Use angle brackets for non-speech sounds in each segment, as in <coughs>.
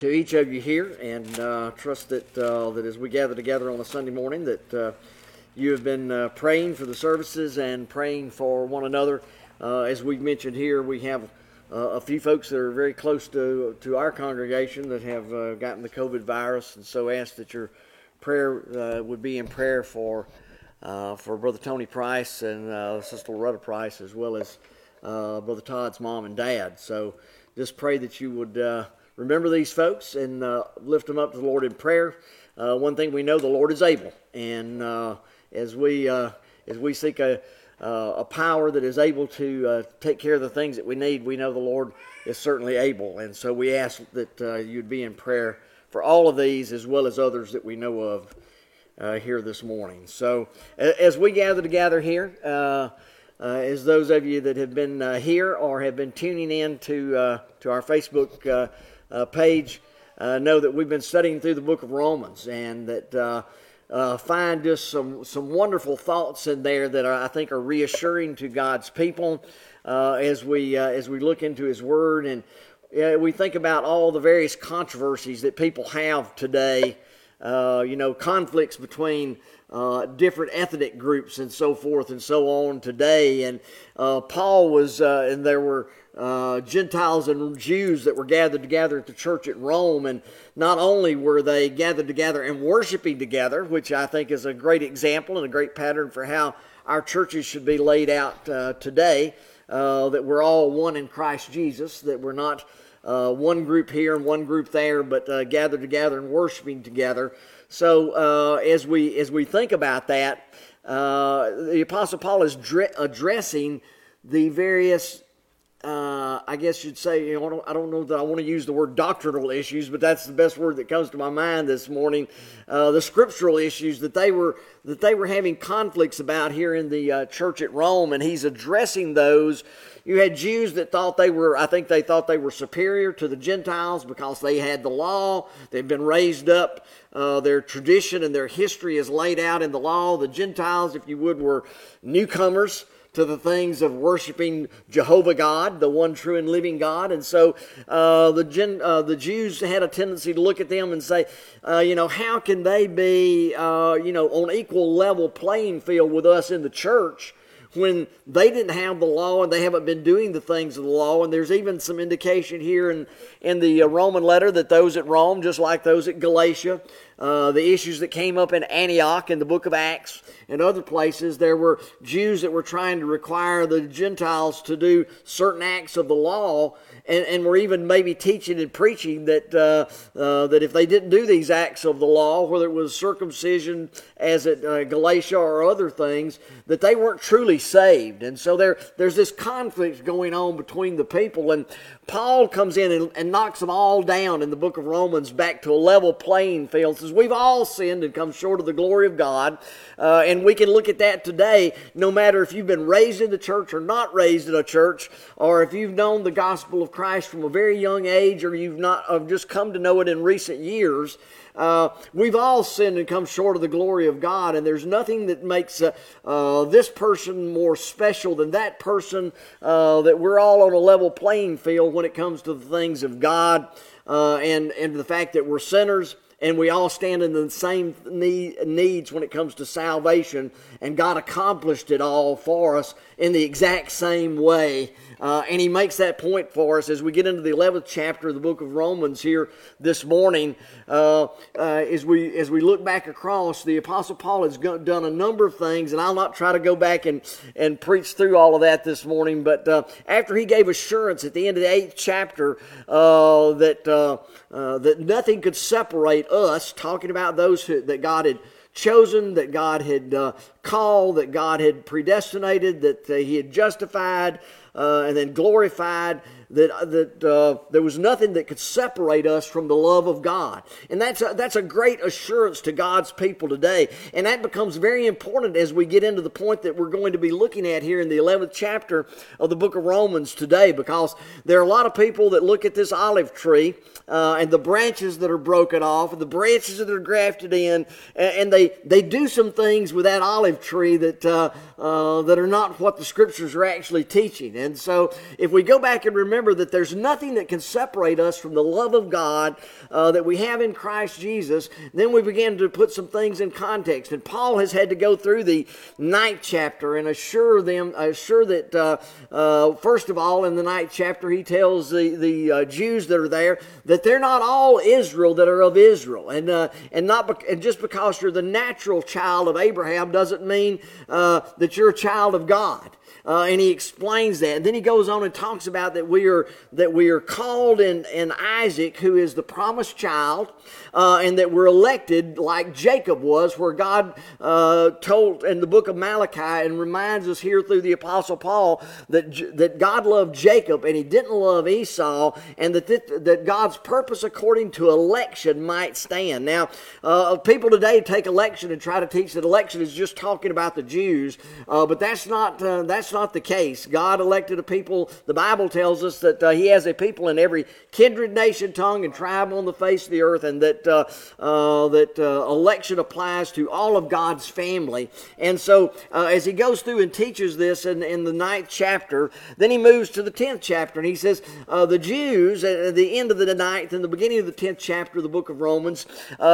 to each of you here, and uh, trust that uh, that as we gather together on a Sunday morning, that uh, you have been uh, praying for the services and praying for one another. Uh, as we've mentioned here, we have uh, a few folks that are very close to to our congregation that have gotten the COVID virus, and so ask that your prayer would be in prayer for for Brother Tony Price and Sister Loretta Price, as well as Brother Todd's mom and dad. So just pray that you would remember these folks and uh, lift them up to the Lord in prayer. Uh, one thing we know, the Lord is able, and uh, as we uh, as we seek a uh, a power that is able to uh, take care of the things that we need, we know the Lord is certainly able, and so we ask that you'd be in prayer for all of these as well as others that we know of here this morning. So as we gather together here. As those of you that have been here or have been tuning in to to our Facebook page uh, know that we've been studying through the book of Romans and that uh, uh, find just some, some wonderful thoughts in there that are, I think are reassuring to God's people uh, as, we, uh, as we look into His Word and we think about all the various controversies that people have today. you know, conflicts between uh, different ethnic groups and so forth and so on today. And uh, Paul was, uh, and there were uh, Gentiles and Jews that were gathered together at the church at Rome. And not only were they gathered together and worshiping together, which I think is a great example and a great pattern for how our churches should be laid out uh, today, uh, that we're all one in Christ Jesus, that we're not uh, one group here and one group there, but uh, gathered together and worshiping together. So uh, as we as we think about that, the Apostle Paul is dre- addressing the various uh, I guess you'd say, you know, I don't know that I want to use the word doctrinal issues, but that's the best word that comes to my mind this morning. Uh, the scriptural issues that they were that they were having conflicts about here in the uh, church at Rome, and he's addressing those. You had Jews that thought they were, I think they thought they were superior to the Gentiles because they had the law. They've been raised up. Uh, their tradition and their history is laid out in the law. The Gentiles, if you would, were newcomers to the things of worshiping Jehovah God, the one true and living God. And so uh, the, Gen, uh, the Jews had a tendency to look at them and say, uh, you know, how can they be, uh, you know, on equal level playing field with us in the church? when they didn't have the law and they haven't been doing the things of the law. And there's even some indication here in, in the uh, Roman letter that those at Rome, just like those at Galatia, uh, the issues that came up in Antioch in the book of Acts and other places. There were Jews that were trying to require the Gentiles to do certain acts of the law, and, and were even maybe teaching and preaching that uh, uh, that if they didn't do these acts of the law, whether it was circumcision as at uh, Galatia or other things, that they weren't truly saved. And so there there's this conflict going on between the people, and Paul comes in and, and knocks them all down in the book of Romans back to a level playing field. Says we've all sinned and come short of the glory of God, uh, and we can look at that today. No matter if you've been raised in the church or not raised in a church, or if you've known the gospel of Christ from a very young age, or you've not have just come to know it in recent years. Uh, we've all sinned and come short of the glory of God, and there's nothing that makes uh, uh, this person more special than that person. Uh, that we're all on a level playing field when it comes to the things of God, uh, and and the fact that we're sinners and we all stand in the same need, needs when it comes to salvation, and God accomplished it all for us in the exact same way. Uh, and he makes that point for us as we get into the 11th chapter of the book of Romans here this morning. Uh, uh, as, we, as we look back across, the Apostle Paul has done a number of things, and I'll not try to go back and, and preach through all of that this morning. But uh, after he gave assurance at the end of the 8th chapter uh, that, uh, that nothing could separate us, talking about those who, that God had chosen, that God had uh, called, that God had predestinated, that uh, He had justified, uh, and then glorified that, uh, that uh, there was nothing that could separate us from the love of God. And that's a, that's a great assurance to God's people today. And that becomes very important as we get into the point that we're going to be looking at here in the 11th chapter of the book of Romans today, because there are a lot of people that look at this olive tree uh, and the branches that are broken off and the branches that are grafted in, and, they, they do some things with that olive tree that, uh, uh, that are not what the scriptures are actually teaching. And so, if we go back and remember that there's nothing that can separate us from the love of God uh, that we have in Christ Jesus, then we begin to put some things in context. And Paul has had to go through the ninth chapter and assure them, assure that, uh, uh, first of all, in the ninth chapter, he tells the, the uh, Jews that are there that they're not all Israel that are of Israel. And, uh, and, not be- and just because you're the natural child of Abraham doesn't mean uh, that you're a child of God. And he explains that. And then he goes on and talks about that we are that we are called in, in Isaac, who is the promised child, uh, and that we're elected like Jacob was, where God uh, told in the book of Malachi and reminds us here through the Apostle Paul that that God loved Jacob and He didn't love Esau, and that th- that God's purpose according to election might stand. Now, uh, people today take election and try to teach that election is just talking about the Jews, uh, but that's not uh, that's not the case. God elected a people. The Bible tells us that uh, He has a people in every kindred, nation, tongue, and tribe on the face of the earth, and that uh, uh, that uh, election applies to all of God's family. And so, as He goes through and teaches this in, in the ninth chapter, then He moves to the tenth chapter, and He says the Jews at the end of the ninth and the beginning of the tenth chapter of the book of Romans,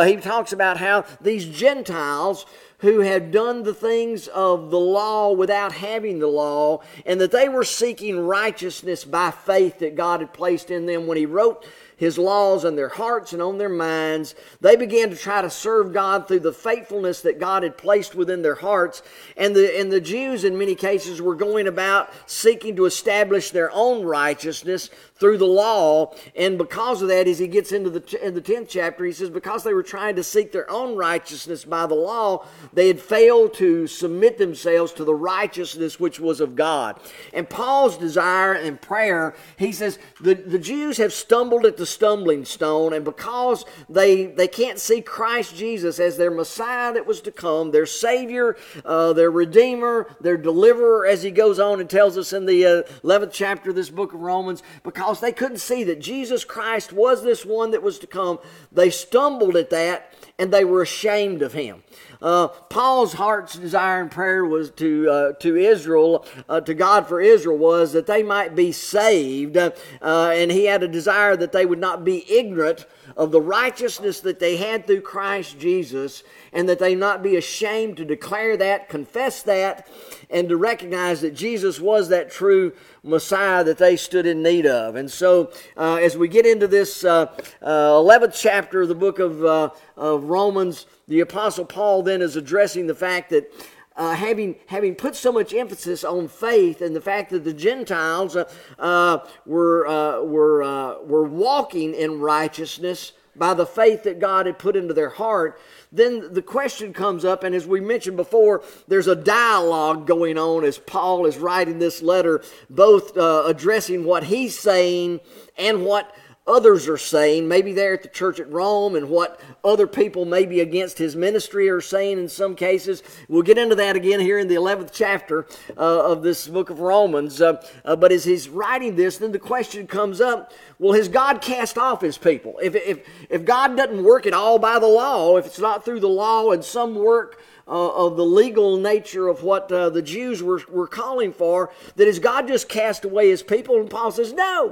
He talks about how these Gentiles who had done the things of the law without having the law, and that they were seeking righteousness by faith that God had placed in them when He wrote his laws on their hearts and on their minds. They began to try to serve God through the faithfulness that God had placed within their hearts. And the, and the Jews, in many cases, were going about seeking to establish their own righteousness through the law. And because of that, as he gets into the, in the 10th chapter, he says, because they were trying to seek their own righteousness by the law, they had failed to submit themselves to the righteousness which was of God. And Paul's desire and prayer, he says, the, the Jews have stumbled at the stumbling stone, and because they, they can't see Christ Jesus as their Messiah that was to come, their Savior, uh, their Redeemer, their Deliverer, as he goes on and tells us in the uh, 11th chapter of this book of Romans, because because they couldn't see that Jesus Christ was this one that was to come. They stumbled at that and they were ashamed of him. Uh, Paul's heart's desire and prayer was to uh, to Israel, uh, to God for Israel, was that they might be saved, uh, and he had a desire that they would not be ignorant of the righteousness that they had through Christ Jesus, and that they not be ashamed to declare that, confess that, and to recognize that Jesus was that true Messiah that they stood in need of. And so, uh, as we get into this uh, uh, 11th chapter of the book of, uh, of Romans, the Apostle Paul then is addressing the fact that uh, having having put so much emphasis on faith and the fact that the Gentiles uh, uh, were uh, were uh, were walking in righteousness by the faith that God had put into their heart, then the question comes up, and as we mentioned before, there's a dialogue going on as Paul is writing this letter, both uh, addressing what he's saying and what others are saying, maybe there at the church at Rome, and what other people maybe against his ministry are saying in some cases. We'll get into that again here in the 11th chapter uh, of this book of Romans. Uh, uh, but as he's writing this, then the question comes up well, has God cast off his people? If, if, if God doesn't work at all by the law, if it's not through the law and some work, uh, of the legal nature of what uh, the Jews were, were calling for, that is God just cast away his people? And Paul says, no,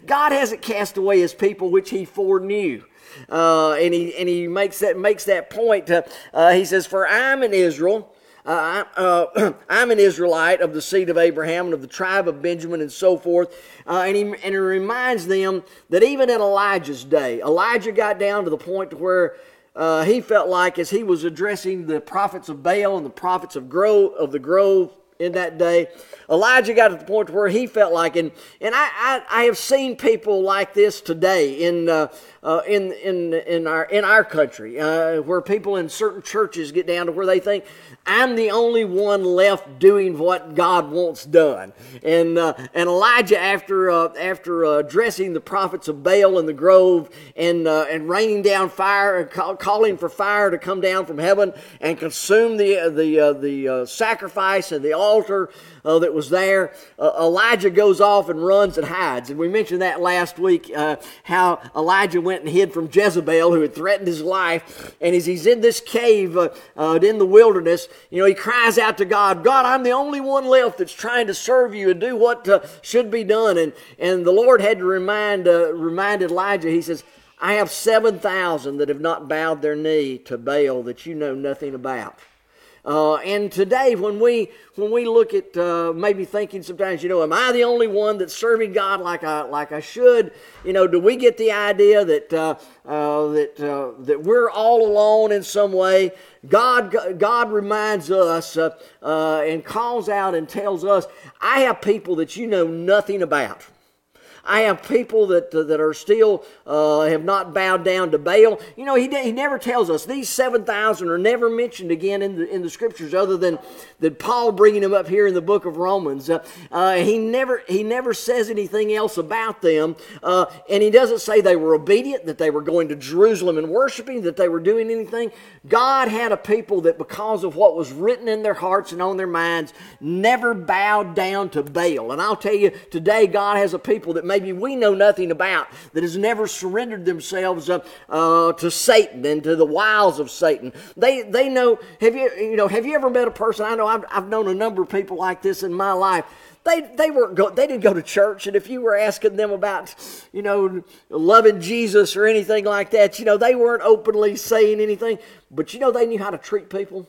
<laughs> God hasn't cast away his people which he foreknew. Uh, and he and he makes that makes that point. Uh, he says, "For I'm in Israel, uh, uh, <clears throat> I'm an Israelite of the seed of Abraham and of the tribe of Benjamin and so forth. Uh, and, he, and he reminds them that even in Elijah's day, Elijah got down to the point to where uh, he felt like as he was addressing the prophets of Baal and the prophets of Grove of the Grove in that day, Elijah got to the point where he felt like, and and I I, I have seen people like this today in uh, uh, in in in our in our country, uh, where people in certain churches get down to where they think I'm the only one left doing what God wants done. And uh, and Elijah, after uh, after uh, addressing the prophets of Baal in the grove and uh, and raining down fire and call, calling for fire to come down from heaven and consume the the uh, the uh, sacrifice and the altar, uh, that was there, uh, Elijah goes off and runs and hides. And we mentioned that last week uh, how Elijah went and hid from Jezebel, who had threatened his life. And as he's in this cave uh, uh, in the wilderness, you know, he cries out to God, God, I'm the only one left that's trying to serve you and do what should be done. And, and the Lord had to remind, remind Elijah, he says, I have 7,000 that have not bowed their knee to Baal that you know nothing about. Uh, and today, when we when we look at uh, maybe thinking sometimes, you know, am I the only one that's serving God like I like I should? You know, do we get the idea that uh, uh that uh, that we're all alone in some way? God God reminds us uh, and calls out and tells us, I have people that you know nothing about. I have people that, that are still uh, have not bowed down to Baal. You know, he, he never tells us. These 7,000 are never mentioned again in the, in the scriptures other than, than Paul bringing them up here in the book of Romans. Uh, uh, he, never, he never says anything else about them. Uh, and he doesn't say they were obedient, that they were going to Jerusalem and worshiping, that they were doing anything. God had a people that, because of what was written in their hearts and on their minds, never bowed down to Baal. And I'll tell you, today God has a people that maybe we know nothing about, that has never surrendered themselves uh, uh, to Satan and to the wiles of Satan. They, they know, have you, you know, have you ever met a person? I know I've, I've known a number of people like this in my life they they weren't go, they didn't go to church and if you were asking them about you know loving jesus or anything like that you know they weren't openly saying anything but you know they knew how to treat people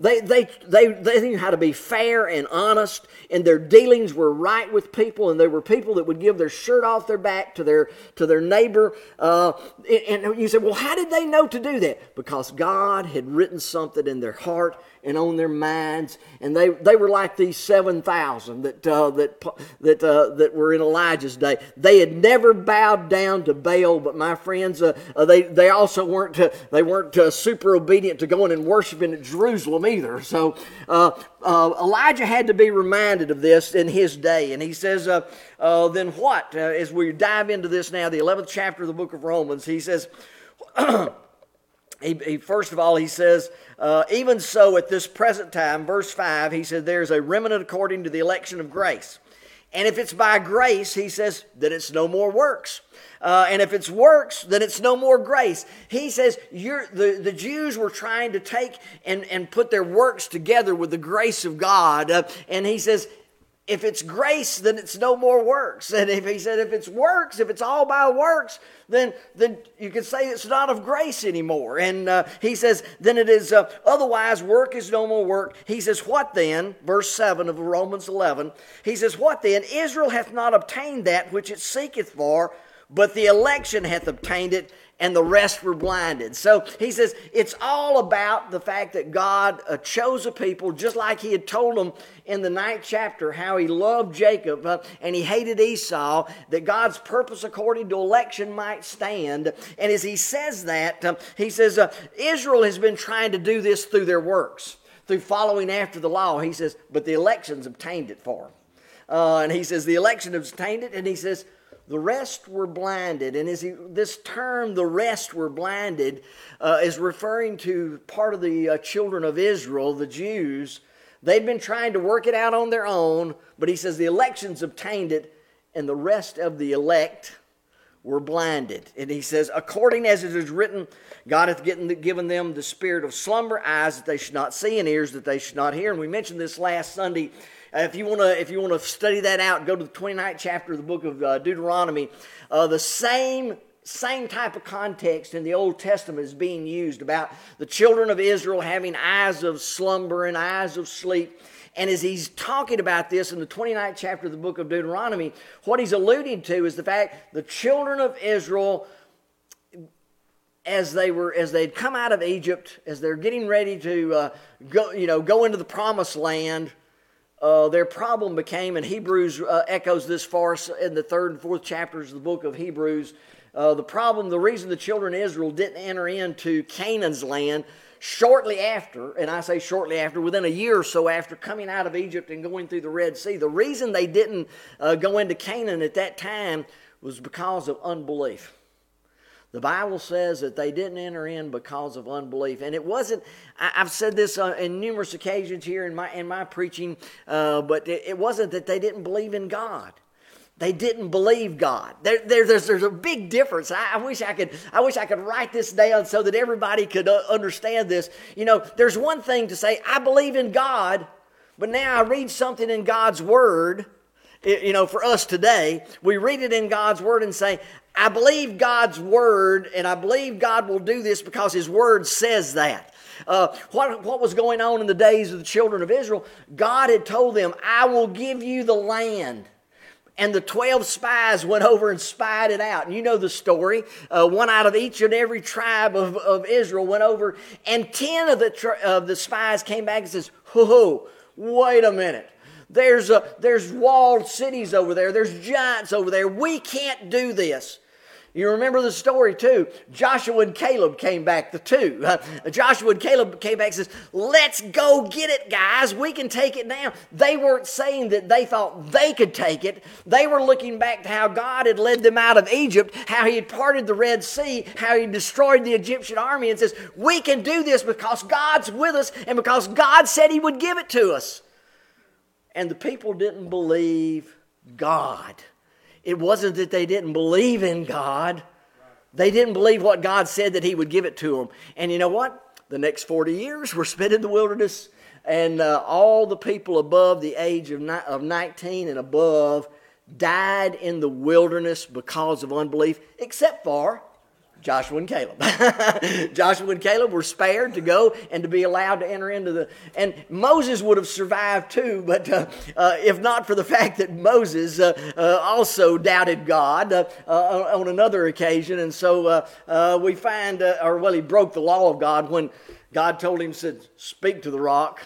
they, they, they, they knew how to be fair and honest, and their dealings were right with people, and they were people that would give their shirt off their back to their, to their neighbor. Uh, and you say, well, how did they know to do that? Because God had written something in their heart and on their minds. And they, they were like these 7,000 that, uh, that, that, uh, that were in Elijah's day. They had never bowed down to Baal, but my friends, uh, uh they, they also weren't, uh, they weren't uh, super obedient to going and worshiping at Jerusalem either. So Elijah had to be reminded of this in his day. And he says, then what? as we dive into this now, the 11th chapter of the book of Romans, he says, <clears throat> he, he, first of all, he says, uh, even so at this present time, verse 5, he said, there's a remnant according to the election of grace. And if it's by grace, he says, that it's no more works. Uh, and if it's works, then it's no more grace. He says the, the Jews were trying to take and, and put their works together with the grace of God. Uh, and he says if it's grace, then it's no more works. And if he said if it's works, if it's all by works, then then you can say it's not of grace anymore. And uh, he says then it is uh, otherwise work is no more work. He says what then? Verse seven of Romans eleven. He says what then? Israel hath not obtained that which it seeketh for, but the election hath obtained it, and the rest were blinded. So he says it's all about the fact that God uh, chose a people, just like he had told them in the ninth chapter how he loved Jacob uh, and he hated Esau, that God's purpose according to election might stand. And as he says that, um, he says, uh, Israel has been trying to do this through their works, through following after the law. He says, but the elections obtained it for them. Uh, and he says, the election obtained it, and he says, the rest were blinded. And he, this term, the rest were blinded, uh, is referring to part of the uh, children of Israel, the Jews. They'd been trying to work it out on their own, but he says the elections obtained it, and the rest of the elect were blinded. And he says, according as it is written, God hath given them the spirit of slumber, eyes that they should not see, and ears that they should not hear. And we mentioned this last Sunday uh, if you want to, if you want to study that out, go to the 29th chapter of the book of uh, Deuteronomy. Uh, the same same type of context in the Old Testament is being used about the children of Israel having eyes of slumber and eyes of sleep. And as he's talking about this in the 29th chapter of the book of Deuteronomy, what he's alluding to is the fact the children of Israel as they were as they'd come out of Egypt, as they're getting ready to uh, go, you know, go into the promised land, uh, their problem became, and Hebrews uh, echoes this us in the third and fourth chapters of the book of Hebrews. Uh, the problem, the reason the children of Israel didn't enter into Canaan's land shortly after, and I say shortly after, within a year or so after coming out of Egypt and going through the Red Sea, the reason they didn't uh, go into Canaan at that time was because of unbelief. The Bible says that they didn't enter in because of unbelief, and it wasn't. I, have said this uh, in numerous occasions here in my in my preaching, uh, but it, it wasn't that they didn't believe in God they didn't believe God. There, there, there's, there's a big difference. I, I, wish I could. I wish I could write this down so that everybody could uh, understand this. You know, there's one thing to say I believe in God, but now I read something in God's Word. You know, for us today, we read it in God's Word and say, I believe God's Word, and I believe God will do this because His Word says that. Uh, what, what was going on in the days of the children of Israel? God had told them, I will give you the land and the 12 spies went over and spied it out. And you know the story. Uh, one out of each and every tribe of, of Israel went over, and 10 of the, tri- of the spies came back and says, Whoa, wait a minute. There's, a, there's walled cities over there. There's giants over there. We can't do this. You remember the story too. Joshua and Caleb came back, the two. Uh, <laughs> Joshua and Caleb came back and says, Let's go get it, guys. We can take it now. They weren't saying that they thought they could take it. They were looking back to how God had led them out of Egypt, how he had parted the Red Sea, how he destroyed the Egyptian army, and says, We can do this because God's with us and because God said he would give it to us. And the people didn't believe God. It wasn't that they didn't believe in God, they didn't believe what God said that He would give it to them. And you know what? The next 40 years were spent in the wilderness, and uh, all the people above the age of, ni- of 19 and above died in the wilderness because of unbelief, except for Joshua and Caleb. <laughs> Joshua and Caleb were spared to go and to be allowed to enter into the. And Moses would have survived too, but uh, uh, if not for the fact that Moses uh, uh also doubted God uh, uh, on another occasion. And so we find, or well, he broke the law of God when God told him, said, Speak to the rock.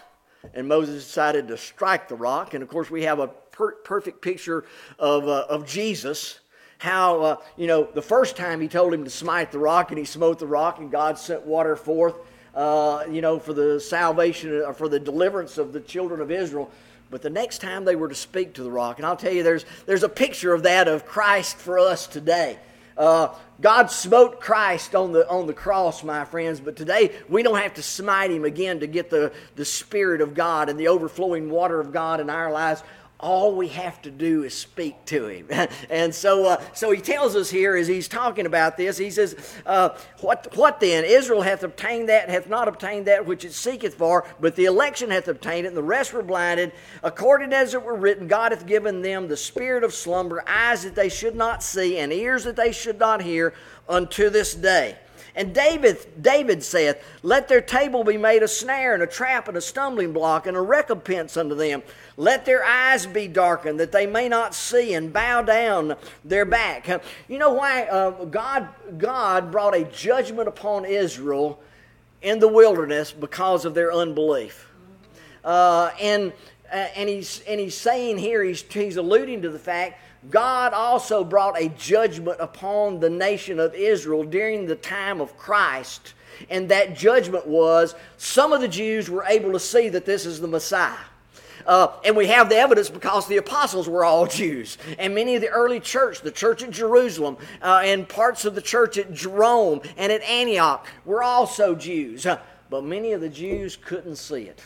And Moses decided to strike the rock. And of course, we have a per- perfect picture of, of Jesus how, uh, you know, the first time he told him to smite the rock and he smote the rock and God sent water forth, uh, you know, for the salvation or uh, for the deliverance of the children of Israel. But the next time they were to speak to the rock, and I'll tell you, there's, there's a picture of that of Christ for us today. Uh, God smote Christ on the, on the cross, my friends, but today we don't have to smite him again to get the, the Spirit of God and the overflowing water of God in our lives all we have to do is speak to him. <laughs> and so, uh, so he tells us here as he's talking about this, he says, uh, what, what then? Israel hath obtained that, hath not obtained that which it seeketh for, but the election hath obtained it, and the rest were blinded. According as it were written, God hath given them the spirit of slumber, eyes that they should not see, and ears that they should not hear, unto this day. And David, David saith, Let their table be made a snare and a trap and a stumbling block and a recompense unto them. Let their eyes be darkened that they may not see and bow down their back. You know why uh, God, God brought a judgment upon Israel in the wilderness because of their unbelief. Uh, and, uh, and, he's, and he's saying here, he's, he's alluding to the fact God also brought a judgment upon the nation of Israel during the time of Christ. And that judgment was some of the Jews were able to see that this is the Messiah. Uh, and we have the evidence because the apostles were all <laughs> Jews. And many of the early church, the church at Jerusalem, uh, and parts of the church at Jerome and at Antioch were also Jews. But many of the Jews couldn't see it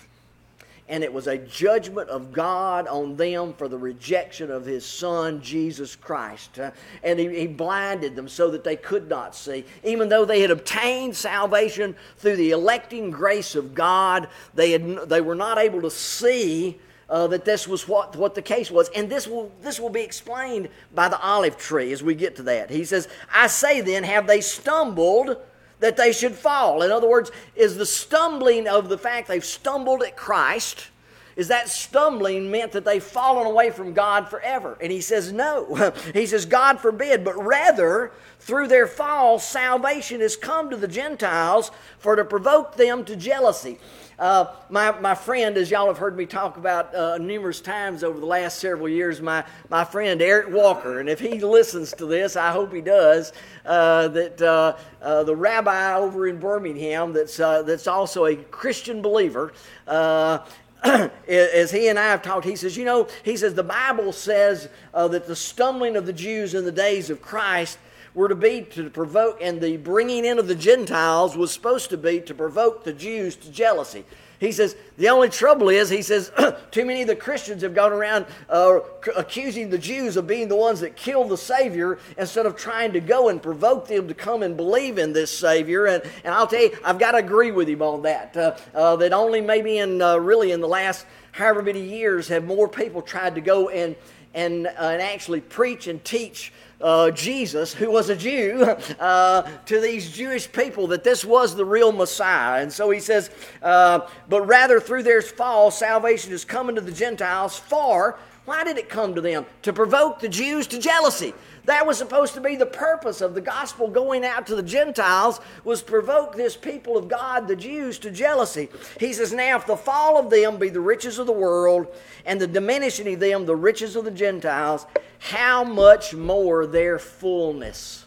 and it was a judgment of God on them for the rejection of His Son, Jesus Christ. Uh, and he, he, blinded them so that they could not see. Even though they had obtained salvation through the electing grace of God, they, had, they were not able to see. Uh, that this was what, what the case was. And this will, this will be explained by the olive tree as we get to that. He says, I say then, have they stumbled that they should fall. In other words, is the stumbling of the fact they've stumbled at Christ, is that stumbling meant that they've fallen away from God forever? And he says, no. <laughs> he says, God forbid, but rather, through their fall, salvation has come to the Gentiles for to provoke them to jealousy. Uh, my, my friend, as y'all have heard me talk about uh, numerous times over the last several years, my, my friend Eric Walker, and if he listens to this, I hope he does, uh, that uh, uh, the rabbi over in Birmingham that's, uh, that's also a Christian believer, <clears throat> as he and I have talked, he says, you know, he says the Bible says that the stumbling of the Jews in the days of Christ were to be to provoke, and the bringing in of the Gentiles was supposed to be to provoke the Jews to jealousy. He says, the only trouble is, he says, <clears throat> too many of the Christians have gone around uh, accusing the Jews of being the ones that killed the Savior instead of trying to go and provoke them to come and believe in this Savior. And, and I'll tell you, I've got to agree with him on that. Uh, uh, that only maybe in uh, really in the last however many years have more people tried to go and, and, uh, and actually preach and teach uh, Jesus, who was a Jew, <laughs> uh, to these Jewish people that this was the real Messiah. And so he says, uh, but rather through their fall, salvation is coming to the Gentiles. For, why did it come to them? To provoke the Jews to jealousy. That was supposed to be the purpose of the gospel going out to the Gentiles was provoke this people of God, the Jews, to jealousy. He says, Now if the fall of them be the riches of the world, and the diminishing of them the riches of the Gentiles, how much more their fullness?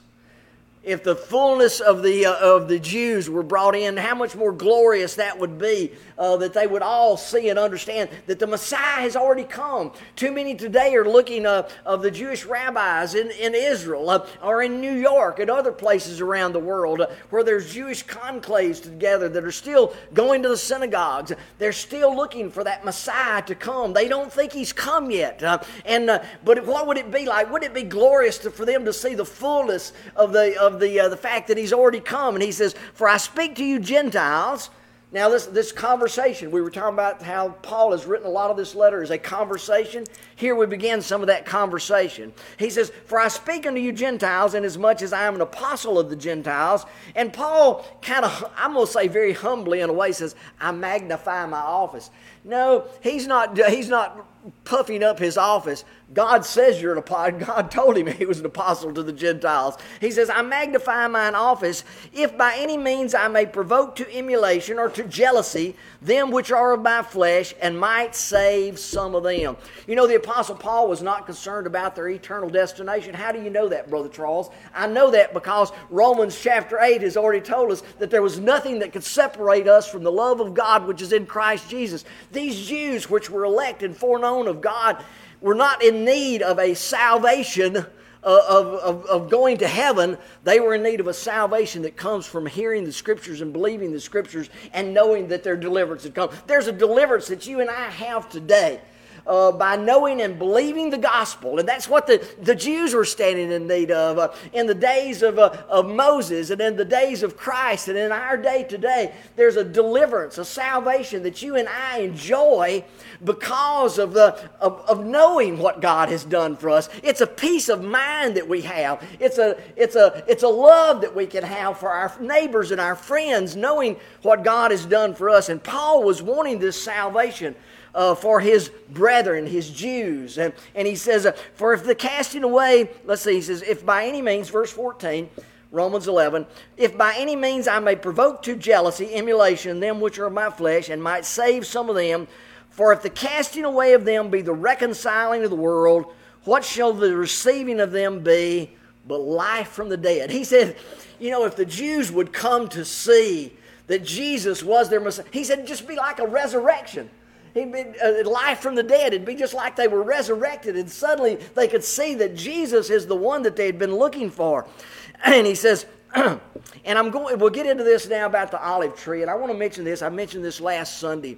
If the fullness of the, uh, of the Jews were brought in, how much more glorious that would be uh, that they would all see and understand that the Messiah has already come. Too many today are looking uh, of the Jewish rabbis in, in Israel uh, or in New York and other places around the world uh, where there's Jewish conclaves together that are still going to the synagogues. They're still looking for that Messiah to come. They don't think he's come yet. Uh, and, but what would it be like? Would it be glorious to, for them to see the fullness of the of of the, uh, the fact that he's already come. And he says, For I speak to you Gentiles. Now, this, this conversation, we were talking about how Paul has written a lot of this letter as a conversation. Here we begin some of that conversation. He says, For I speak unto you Gentiles, inasmuch as I am an apostle of the Gentiles. And Paul kind of, I'm going to say very humbly in a way, says, I magnify my office. No, he's not, he's not puffing up his office. God says you're an apostle. <laughs> God told him he was an apostle to the Gentiles. He says, I magnify mine office, if by any means I may provoke to emulation or to jealousy them which are of my flesh, and might save some of them. You know, the apostle Paul was not concerned about their eternal destination. How do you know that, Brother Charles? I know that because Romans chapter 8 has already told us that there was nothing that could separate us from the love of God which is in Christ Jesus. These Jews which were elect and foreknown of God were not in need of a salvation of, of, of, going to heaven. They were in need of a salvation that comes from hearing the scriptures and believing the scriptures and knowing that their deliverance had come. There's a deliverance that you and I have today uh, by knowing and believing the gospel. And that's what the, the Jews were standing in need of uh, in the days of, uh, of Moses and in the days of Christ. And in our day today, there's a deliverance, a salvation that you and I enjoy because of, the, of, of knowing what God has done for us. It's a peace of mind that we have, it's a, it's, a, it's a love that we can have for our neighbors and our friends, knowing what God has done for us. And Paul was wanting this salvation uh, for his brethren, his Jews. And, and he says, uh, For if the casting away, let's see, he says, if by any means, verse 14, Romans 11, if by any means I may provoke to jealousy, emulation, them which are of my flesh, and might save some of them, for if the casting away of them be the reconciling of the world, what shall the receiving of them be but life from the dead? He said, you know, if the Jews would come to see that Jesus was their Messiah, he said, just be like a resurrection. He'd be uh, life from the dead. It'd be just like they were resurrected, and suddenly they could see that Jesus is the one that they had been looking for. <clears throat> And he says, <clears throat> and I'm going. We'll get into this now about the olive tree, and I want to mention this. I mentioned this last Sunday,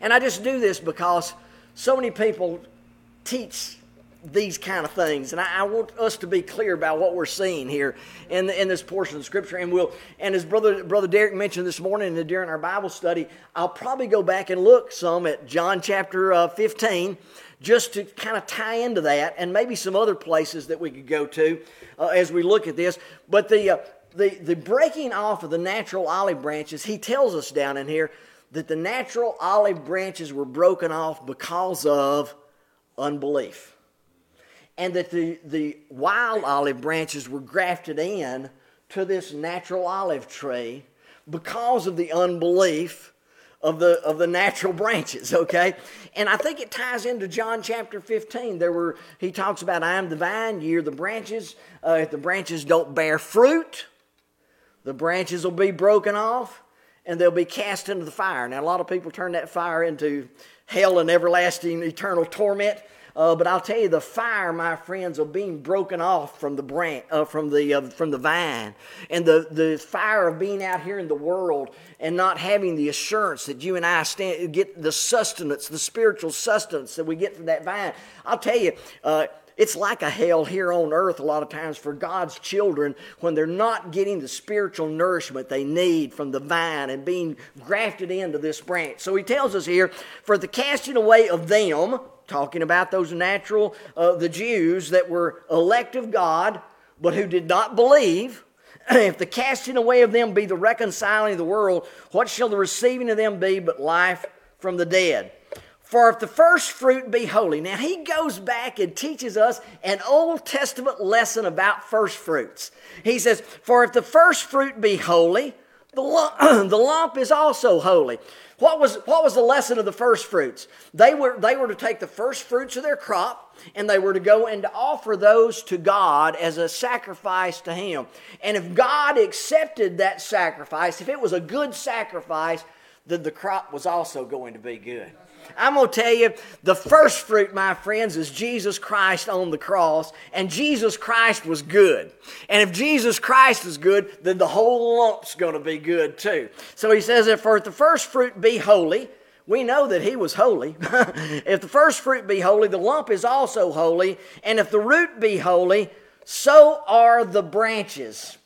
and I just do this because so many people teach these kind of things. And I, I, want us to be clear about what we're seeing here in, the, in this portion of Scripture. And we'll, and as brother brother Derek mentioned this morning during our Bible study, I'll probably go back and look some at John chapter uh, 15, just to kind of tie into that, and maybe some other places that we could go to uh, as we look at this. But the uh, the the breaking off of the natural olive branches, he tells us down in here that the natural olive branches were broken off because of unbelief and that the, the wild olive branches were grafted in to this natural olive tree because of the unbelief of the of the natural <laughs> branches okay? And i think it ties into john chapter 15 there were he talks about i am the vine you're the branches. Uh, if the branches don't bear fruit the branches will be broken off and they'll be cast into the fire. Now a lot of people turn that fire into hell and everlasting eternal torment Uh, but I'll tell you, the fire, my friends, of being broken off from the branch, uh, from the uh, from the vine, and the the fire of being out here in the world and not having the assurance that you and I stand, get the sustenance, the spiritual sustenance that we get from that vine. I'll tell you. Uh, it's like a hell here on earth a lot of times for God's children when they're not getting the spiritual nourishment they need from the vine and being grafted into this branch. So he tells us here, for the casting away of them, talking about those natural, uh, the Jews that were elect of God, but who did not believe. <clears throat> if the casting away of them be the reconciling of the world, what shall the receiving of them be but life from the dead? For if the first fruit be holy, now he goes back and teaches us an Old Testament lesson about first fruits. He says, For if the first fruit be holy, the lump, <clears throat> the lump is also holy. What was, what was the lesson of the first fruits? They were, they were to take the first fruits of their crop and they were to go and to offer those to God as a sacrifice to Him. And if God accepted that sacrifice, if it was a good sacrifice, then the crop was also going to be good. I'm going to tell you the first fruit, my friends, is Jesus Christ on the cross, and Jesus Christ was good. And if Jesus Christ is good, then the whole lump's going to be good too. So he says, If for the first fruit be holy, we know that he was holy. <laughs> if the first fruit be holy, the lump is also holy. And if the root be holy, so are the branches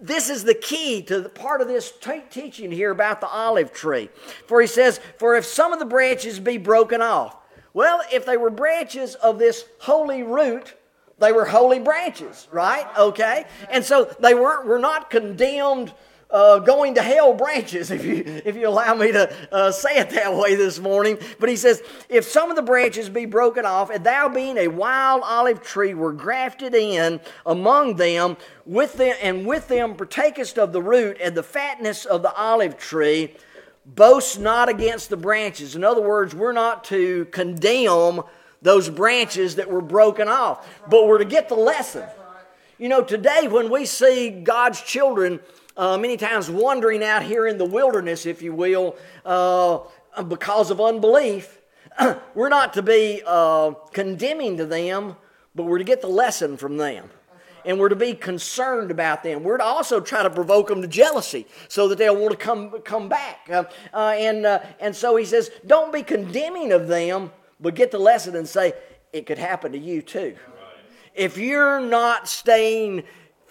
this is the key to the part of this t- teaching here about the olive tree. For he says, For if some of the branches be broken off. Well, if they were branches of this holy root, they were holy branches, right? Okay? And so they weren't, were not condemned uh, going to hell branches, <laughs> if you, if you allow me to uh, say it that way this morning. But he says, If some of the branches be broken off, and thou being a wild olive tree were grafted in among them, with them and with them partakest of the root and the fatness of the olive tree, boast not against the branches. In other words, we're not to condemn those branches that were broken off, but we're to get the lesson. You know, today when we see God's children, uh, many times wandering out here in the wilderness, if you will, uh, because of unbelief. <clears throat> we're not to be uh, condemning to them, but we're to get the lesson from them. And we're to be concerned about them. We're to also try to provoke them to jealousy so that they'll want to come, come back. Uh, uh, and, uh, and so he says, don't be condemning of them, but get the lesson and say, it could happen to you too. If you're not staying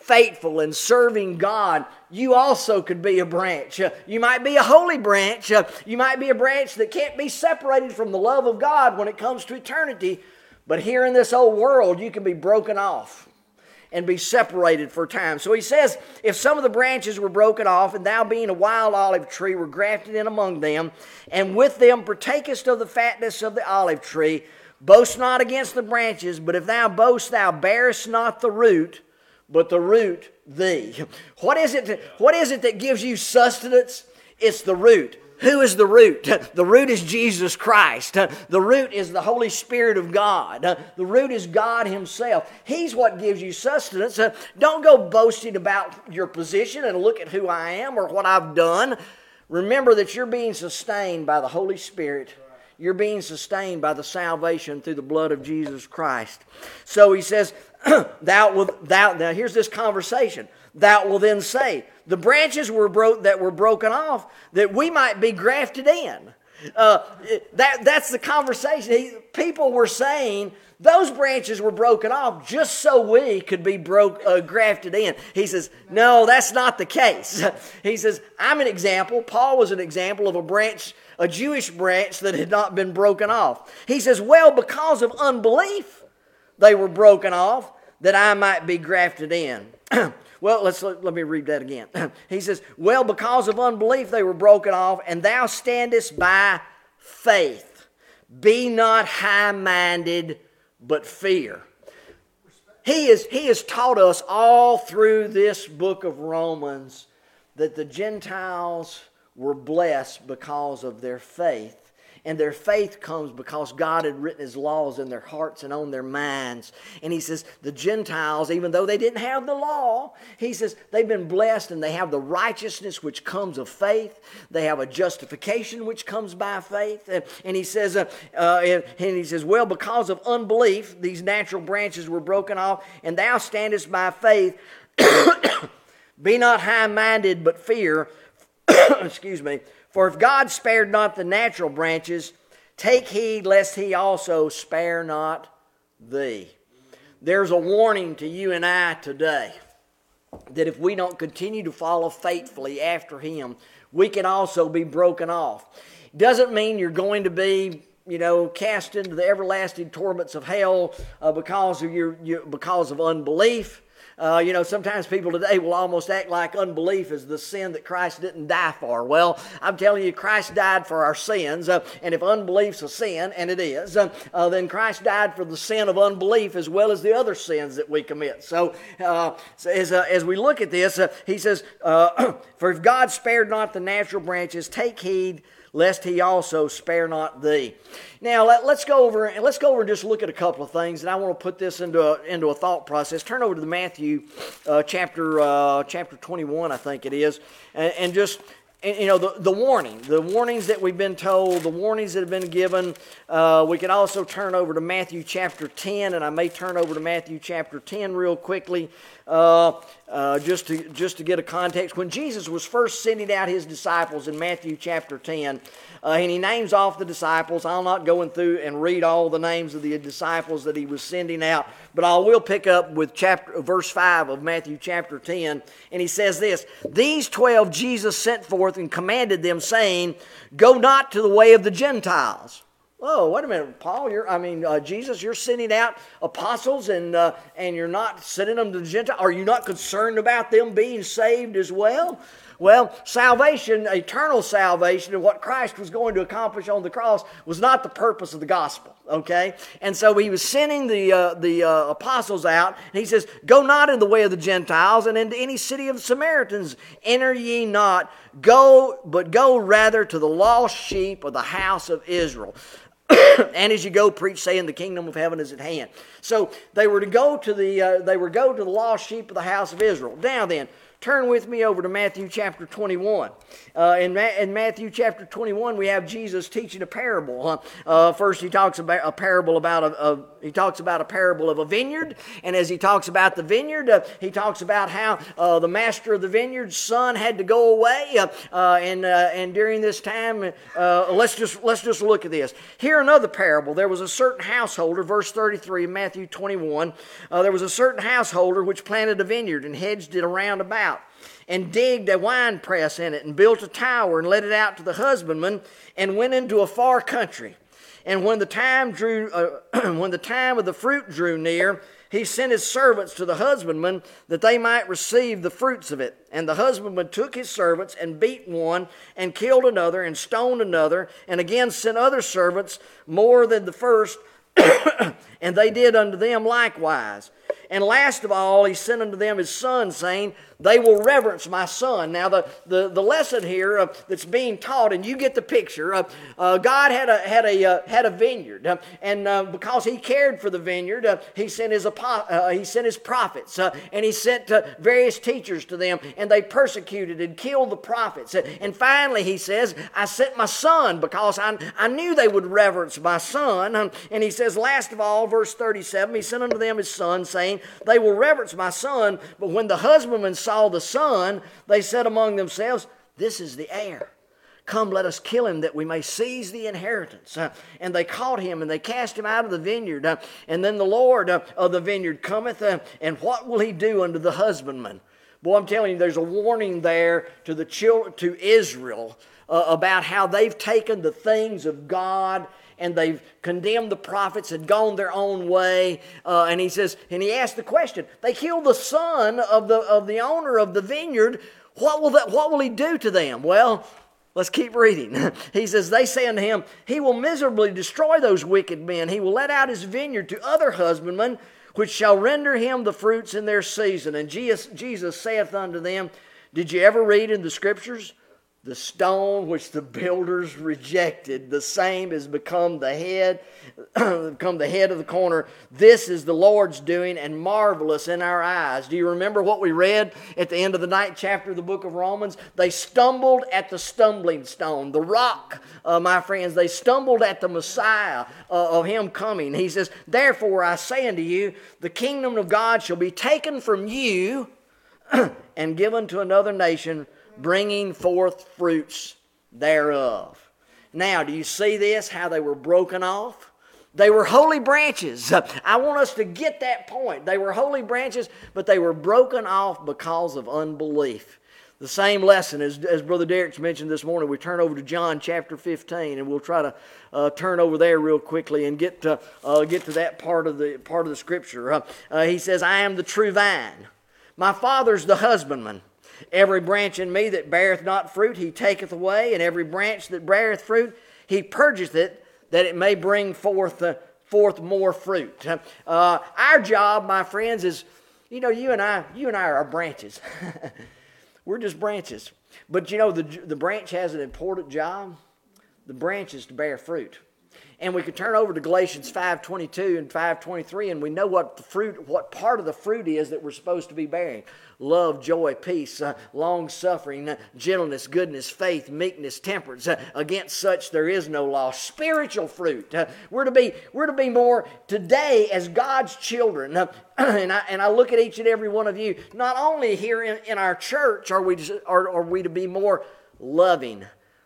faithful and serving God, you also could be a branch. You might be a holy branch. You might be a branch that can't be separated from the love of God when it comes to eternity. But here in this old world, you can be broken off and be separated for time. So he says, If some of the branches were broken off, and thou being a wild olive tree were grafted in among them, and with them partakest of the fatness of the olive tree, boast not against the branches, but if thou boast, thou bearest not the root but the root thee. What is it, what is it that gives you sustenance? It's the root. Who is the root? The root is Jesus Christ. The root is the Holy Spirit of God. The root is God Himself. He's what gives you sustenance. Don't go boasting about your position and look at who I am or what I've done. Remember that you're being sustained by the Holy Spirit. You're being sustained by the salvation through the blood of Jesus Christ. So he says, <clears throat> thou will thou now here's this conversation. Thou will then say the branches were broke that were broken off that we might be grafted in. Uh, that that's the conversation. He, people were saying those branches were broken off just so we could be broke uh, grafted in. He says no that's not the case. <laughs> He says i'm an example. Paul was an example of a branch a jewish branch that had not been broken off. He says well because of unbelief they were broken off that I might be grafted in. <clears throat> well, let's let, let me read that again. <clears throat> he says, "Well, because of unbelief they were broken off, and thou standest by faith. Be not high-minded, but fear." He is he has taught us all through this book of Romans that the Gentiles were blessed because of their faith and their faith comes because God had written His laws in their hearts and on their minds. And He says, the Gentiles, even though they didn't have the law, He says, they've been blessed and they have the righteousness which comes of faith. They have a justification which comes by faith. And, He says, uh, uh, and, and He says, well, because of unbelief, these natural branches were broken off, and thou standest by faith. <coughs> Be not high minded, but fear. <coughs> Excuse me. For if God spared not the natural branches, take heed lest he also spare not thee. There's a warning to you and I today that if we don't continue to follow faithfully after him, we can also be broken off. Doesn't mean you're going to be you know, cast into the everlasting torments of hell uh, because of your, your, because of unbelief. Uh, you know, sometimes people today will almost act like unbelief is the sin that Christ didn't die for. Well, I'm telling you, Christ died for our sins. Uh, and if unbelief's a sin, and it is, uh, uh then Christ died for the sin of unbelief as well as the other sins that we commit. So, uh, so as, uh, as we look at this, he says, <clears throat> For if God spared not the natural branches, take heed lest he also spare not thee. Now let, us go over and let's go over and just look at a couple of things, and I want to put this into a, into a thought process. Turn over to the Matthew uh, chapter uh, chapter 21, I think it is, and, and just and, you know the, the warning the warnings that we've been told the warnings that have been given uh, we can also turn over to matthew chapter 10 and i may turn over to matthew chapter 10 real quickly uh, uh, just to just to get a context when jesus was first sending out his disciples in matthew chapter 10 uh, and he names off the disciples i'll not go in through and read all the names of the disciples that he was sending out but i will pick up with chapter verse 5 of matthew chapter 10 and he says this these 12 jesus sent forth and commanded them saying go not to the way of the gentiles Oh, wait a minute, Paul. You're, I mean, uh, Jesus, you're sending out apostles and, uh, and you're not sending them to the Gentiles. Are you not concerned about them being saved as well? Well, salvation, eternal salvation, and what Christ was going to accomplish on the cross was not the purpose of the gospel, okay? And so he was sending the, uh, the uh, apostles out, and he says, Go not in the way of the Gentiles, and into any city of the Samaritans enter ye not, go, but go rather to the lost sheep of the house of Israel. <coughs> and as you go, preach, saying, "The kingdom of heaven is at hand." So they were to go to the uh, they were go to the lost sheep of the house of Israel. Now then, turn with me over to Matthew chapter 21. Uh, in, Ma- in, Matthew chapter 21, we have Jesus teaching a parable. Uh, first, he talks about a parable about a, a, he talks about a parable of a vineyard, and as he talks about the vineyard, uh, he talks about how uh, the master of the vineyard's son had to go away, uh, uh, and and during this time, let's just let's just look at this. Here, another parable. There was a certain householder, verse 33, Matthew 21. there was a certain householder which planted a vineyard and hedged it around about and digged a wine press in it and built a tower and let it out to the husbandman and went into a far country. And when the time drew, uh, <clears throat> when the time of the fruit drew near, he sent his servants to the husbandman that they might receive the fruits of it. And the husbandman took his servants and beat one and killed another and stoned another and again sent other servants more than the first. <clears throat> and they did unto them likewise. And last of all, he sent unto them his son, saying, They will reverence my son. Now, the, the, the lesson here uh, that's being taught, and you get the picture, uh, uh, God had a, had a, uh, had a vineyard. Uh, and uh, because he cared for the vineyard, he, sent his, he sent his prophets, and he sent various teachers to them, and they persecuted and killed the prophets. And finally, he says, I sent my son because I, I knew they would reverence my son. And he says, last of all, verse 37, he sent unto them his son, saying, they will reverence my son. But when the husbandmen saw the son, they said among themselves, This is the heir. Come, let us kill him that we may seize the inheritance. Uh, and they caught him and they cast him out of the vineyard. Uh, and then the Lord uh, of the vineyard cometh, uh, and what will he do unto the husbandman? Boy, I'm telling you, there's a warning there to the children, to Israel uh, about how they've taken the things of God and they've condemned the prophets and gone their own way. Uh, and he says, and he asked the question: They killed the son of the of the owner of the vineyard. What will that? What will he do to them? Well. Let's keep reading. <laughs> he says, They say unto him, He will miserably destroy those wicked men. He will let out his vineyard to other husbandmen, which shall render him the fruits in their season. And Jesus, Jesus saith unto them, Did you ever read in the scriptures The stone which the builders rejected, the same has become the head, <clears throat> become the head of the corner. This is the Lord's doing and marvelous in our eyes. Do you remember what we read at the end of the ninth chapter of the book of Romans? They stumbled at the stumbling stone, the rock, uh, my friends. They stumbled at the Messiah uh, of Him coming. He says, Therefore I say unto you, the kingdom of God shall be taken from you <clears throat> and given to another nation bringing forth fruits thereof. Now, do you see this? How they were broken off? They were holy branches. <laughs> I want us to get that point. They were holy branches, but they were broken off because of unbelief. The same lesson as, as Brother Derek's mentioned this morning. We turn over to John chapter 15, and we'll try to uh, turn over there real quickly and get to, uh, get to that part of the, part of the scripture. Uh, uh he says, I am the true vine. My Father's the husbandman. Every branch in me that beareth not fruit, he taketh away, and every branch that beareth fruit, he purgeth it, that it may bring forth uh, forth more fruit. Uh, our job, my friends, is you know you and I, you and I are branches. <laughs> We're just branches, but you know the the branch has an important job. The branch is to bear fruit. And we could turn over to Galatians 5:22 and 5:23 and we know what the fruit what part of the fruit is that we're supposed to be bearing. Love, joy, peace, uh, long suffering, uh, gentleness, goodness, faith, meekness, temperance. Uh, against such there is no law. Spiritual fruit. Uh, we're to be we're to be more today as God's children. Uh, <clears throat> and I and I look at each and every one of you. Not only here in, in our church are we are, are we to be more loving,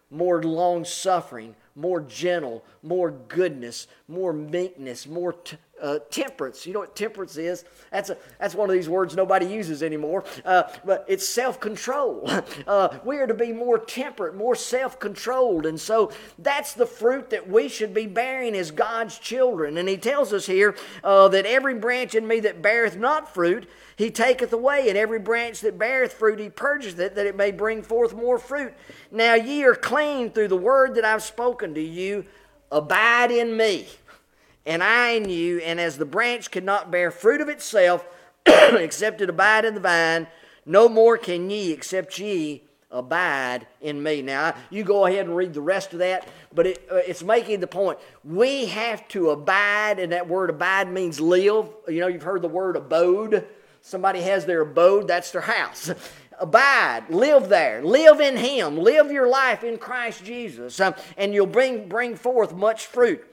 more long suffering, more gentle, more goodness, more meekness, more t- uh, temperance. You know what temperance is? That's, a, that's one of these words nobody uses anymore, uh, but it's self control. <laughs> Uh, we are to be more temperate, more self controlled. And so that's the fruit that we should be bearing as God's children. And he tells us here uh, that every branch in me that beareth not fruit, he taketh away, and every branch that beareth fruit, he purgeth it, that it may bring forth more fruit. Now ye are clean through the word that I've spoken to you. Abide in me, and I in you. And as the branch could not bear fruit of itself, <clears throat> except it abide in the vine, no more can ye, except ye abide in me. Now, you go ahead and read the rest of that, but it, uh, it's making the point. We have to abide, and that word abide means live. You know, you've heard the word abode. Somebody has their abode, that's their house. <laughs> Abide, live there, live in Him, live your life in Christ Jesus, um, and you'll bring, bring forth much fruit.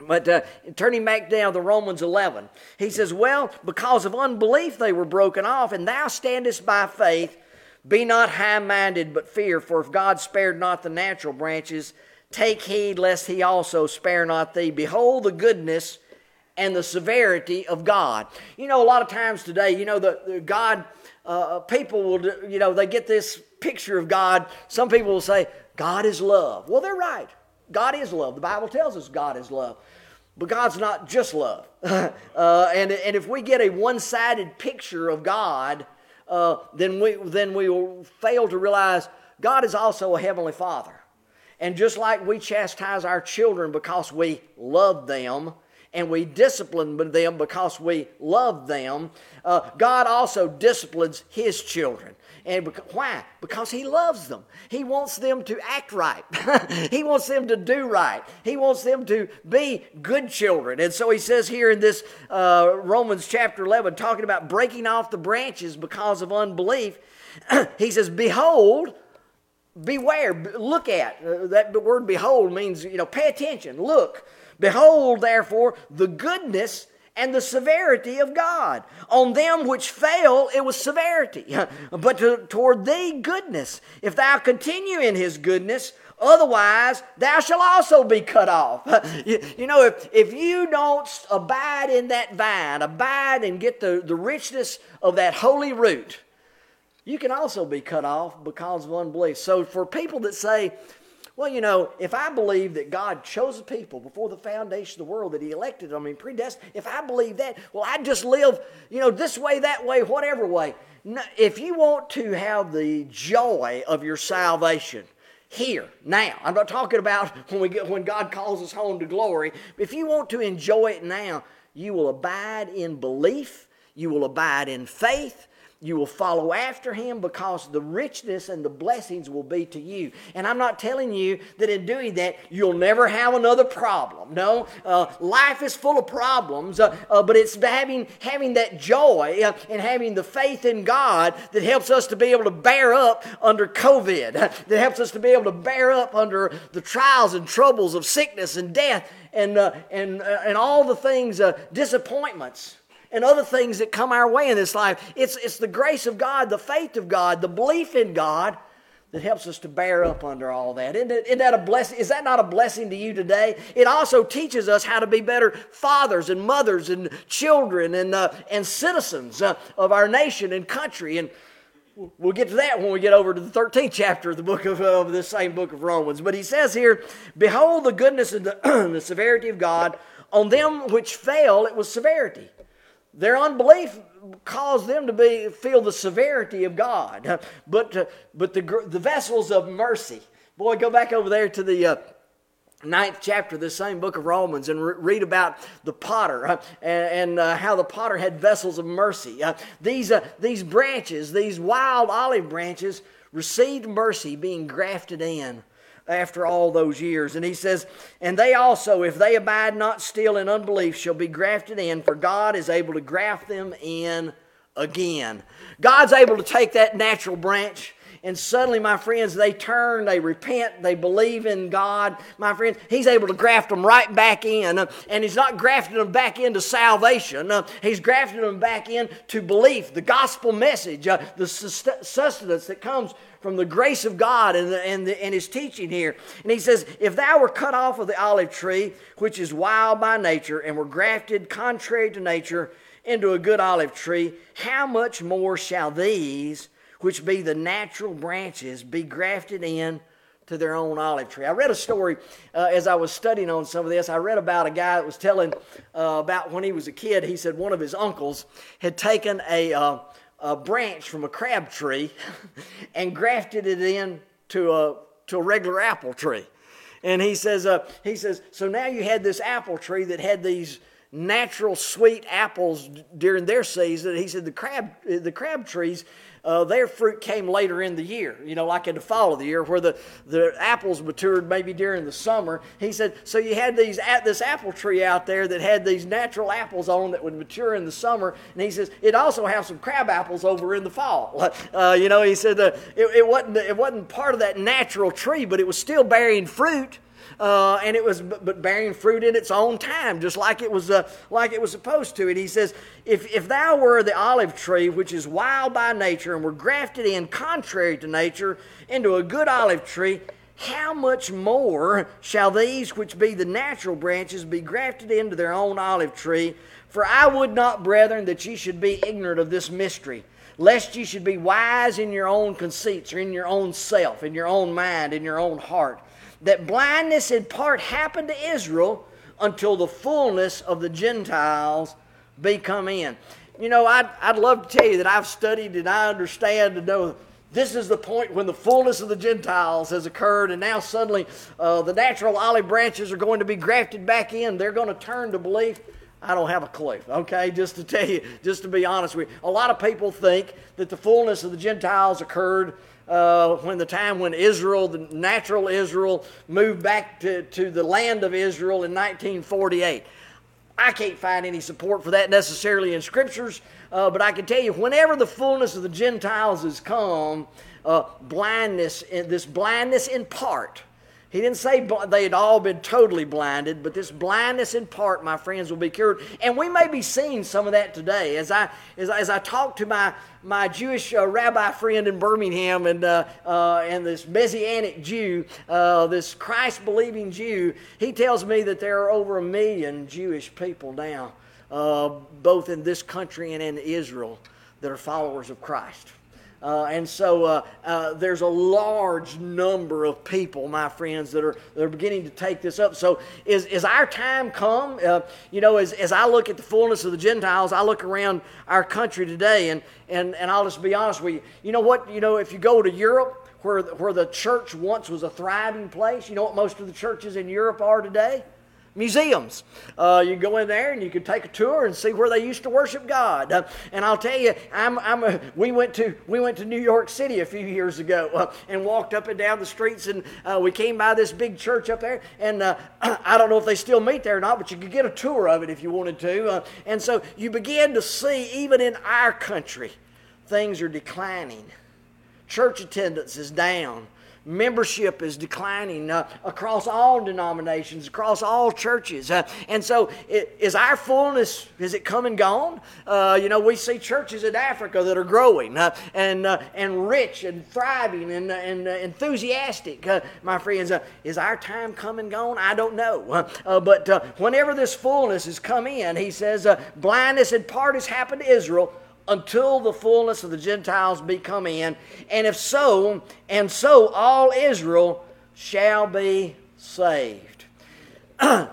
But uh, turning back down to Romans 11, he says, Well, because of unbelief they were broken off, and thou standest by faith. Be not high minded, but fear, for if God spared not the natural branches, take heed lest he also spare not thee. Behold the goodness and the severity of God. You know, a lot of times today, you know, the, the God, uh, people will, you know, they get this picture of God. Some people will say, God is love. Well, they're right. God is love. The Bible tells us God is love. But God's not just love. <laughs> uh, and, and if we get a one sided picture of God, uh, then, we, then we will fail to realize God is also a Heavenly Father. And just like we chastise our children because we love them, and we discipline them because we love them, uh, God also disciplines His children. And why? Because He loves them. He wants them to act right. <laughs> he wants them to do right. He wants them to be good children. And so He says here in this uh, Romans chapter 11, talking about breaking off the branches because of unbelief, <clears throat> He says, Behold, beware, look at. Uh, that word behold means, you know, pay attention, look Behold, therefore, the goodness and the severity of God. On them which fail, it was severity, <laughs> but to, toward thee, goodness. If thou continue in his goodness, otherwise thou shalt also be cut off. <laughs> you, you, know, if, if you don't abide in that vine, abide and get the, the richness of that holy root, you can also be cut off because of unbelief. So, for people that say, well, you know, if I believe that God chose a people before the foundation of the world, that He elected them, I mean, predestined, if I believe that, well, I just live, you know, this way, that way, whatever way. if you want to have the joy of your salvation, here now i'm not talking about <laughs> when we get when god calls us home to glory if you want to enjoy it now you will abide in belief you will abide in faith you will follow after him because the richness and the blessings will be to you. And I'm not telling you that in doing that, you'll never have another problem. No, uh, life is full of problems, uh, uh, but it's having, having that joy uh, and having the faith in God that helps us to be able to bear up under COVID, <laughs> that helps us to be able to bear up under the trials and troubles of sickness and death and, uh, and, uh, and all the things, disappointments and other things that come our way in this life. It's, it's the grace of God, the faith of God, the belief in God that helps us to bear up under all that. Isn't, it, isn't that a blessing? Is that not a blessing to you today? It also teaches us how to be better fathers and mothers and children and, uh, and citizens uh, of our nation and country. And we'll get to that when we get over to the 13th chapter of the book of, of this same book of Romans. But he says here, Behold the goodness and the, <clears throat> the severity of God. On them which fail, it was severity their unbelief caused them to be feel the severity of God. <laughs> But uh, but the the vessels of mercy. Boy, go back over there to the. Uh, ninth chapter of the same book of Romans and re- read about the potter uh, and, and uh, how the potter had vessels of mercy. Uh, these, these branches, these wild olive branches, received mercy being grafted in after all those years. And he says, And they also, if they abide not still in unbelief, shall be grafted in, for God is able to graft them in again. God's able to take that natural branch. And suddenly, my friends, they turn, they repent, they believe in God. My friends, He's able to graft them right back in. And He's not grafting them back into salvation, He's grafting them back into belief, the gospel message, uh, the sustenance that comes from the grace of God and, the, and, the, and his teaching here. And he says, If thou were cut off of the olive tree, which is wild by nature, and were grafted contrary to nature into a good olive tree, how much more shall these, which be the natural branches, be grafted in? to their own olive tree. I read a story uh, as I was studying on some of this. I read about a guy that was telling uh, about when he was a kid. He said one of his uncles had taken a, uh, a branch from a crab tree <laughs> and grafted it in to a, to a regular apple tree. And he says, uh, he says, so now you had this apple tree that had these natural sweet apples during their season. He said the crab, the crab trees uh, their fruit came later in the year, you know, like in the fall of the year, where the, the apples matured maybe during the summer. He said, so you had these at this apple tree out there that had these natural apples on that would mature in the summer, and he says it also has some crab apples over in the fall. <laughs> Uh, you know, he said uh, it, it wasn't it wasn't part of that natural tree, but it was still bearing fruit uh, and it was but bearing fruit in its own time, just like it was uh, like it was supposed to. And he says, if if thou were the olive tree, which is wild by nature, and were grafted in contrary to nature into a good olive tree, how much more shall these which be the natural branches be grafted into their own olive tree? For I would not, brethren, that ye should be ignorant of this mystery, lest ye should be wise in your own conceits, or in your own self, in your own mind, in your own heart that blindness in part happened to Israel until the fullness of the Gentiles be come in. You know, I'd, I'd love to tell you that I've studied and I understand to know this is the point when the fullness of the Gentiles has occurred, and now suddenly uh, the natural olive branches are going to be grafted back in. They're going to turn to belief. I don't have a clue, okay? Just to tell you, just to be honest with you. A lot of people think that the fullness of the Gentiles occurred uh, when the time when Israel, the natural Israel, moved back to, to the land of Israel in 1948. I can't find any support for that necessarily in scriptures, uh, but I can tell you, whenever the fullness of the Gentiles has come, uh, blindness, this blindness in part, he didn't say they had all been totally blinded, but this blindness in part, my friends, will be cured. And we may be seeing some of that today. As I, as, as I talk to my, my Jewish uh, rabbi friend in Birmingham and, uh, uh, and this Messianic Jew, uh, this Christ believing Jew, he tells me that there are over a million Jewish people now, uh, both in this country and in Israel, that are followers of Christ. Uh, and so uh, uh, there's a large number of people, my friends, that are, that are beginning to take this up. So is, is our time come? Uh, you know, as, as I look at the fullness of the Gentiles, I look around our country today, and, and, and I'll just be honest with you. You know what? You know, if you go to Europe, where, where the church once was a thriving place, you know what most of the churches in Europe are today? Museums. Uh, you go in there and you can take a tour and see where they used to worship God. Uh, and I'll tell you, I'm, I'm a, we went to we went to New York City a few years ago uh, and walked up and down the streets, and uh, we came by this big church up there. And uh, <clears throat> I don't know if they still meet there or not, but you could get a tour of it if you wanted to. Uh, and so you begin to see, even in our country, things are declining. Church attendance is down membership is declining uh, across all denominations, across all churches. Uh, and so, it, is our fullness, is it come and gone? Uh, you know, we see churches in Africa that are growing uh, and, uh, and rich and thriving and, uh, and enthusiastic. my friends, is our time come and gone? I don't know. but whenever this fullness has come in, he says, blindness in part has happened to Israel until the fullness of the Gentiles be come in. And if so, and so all Israel shall be saved. <clears throat>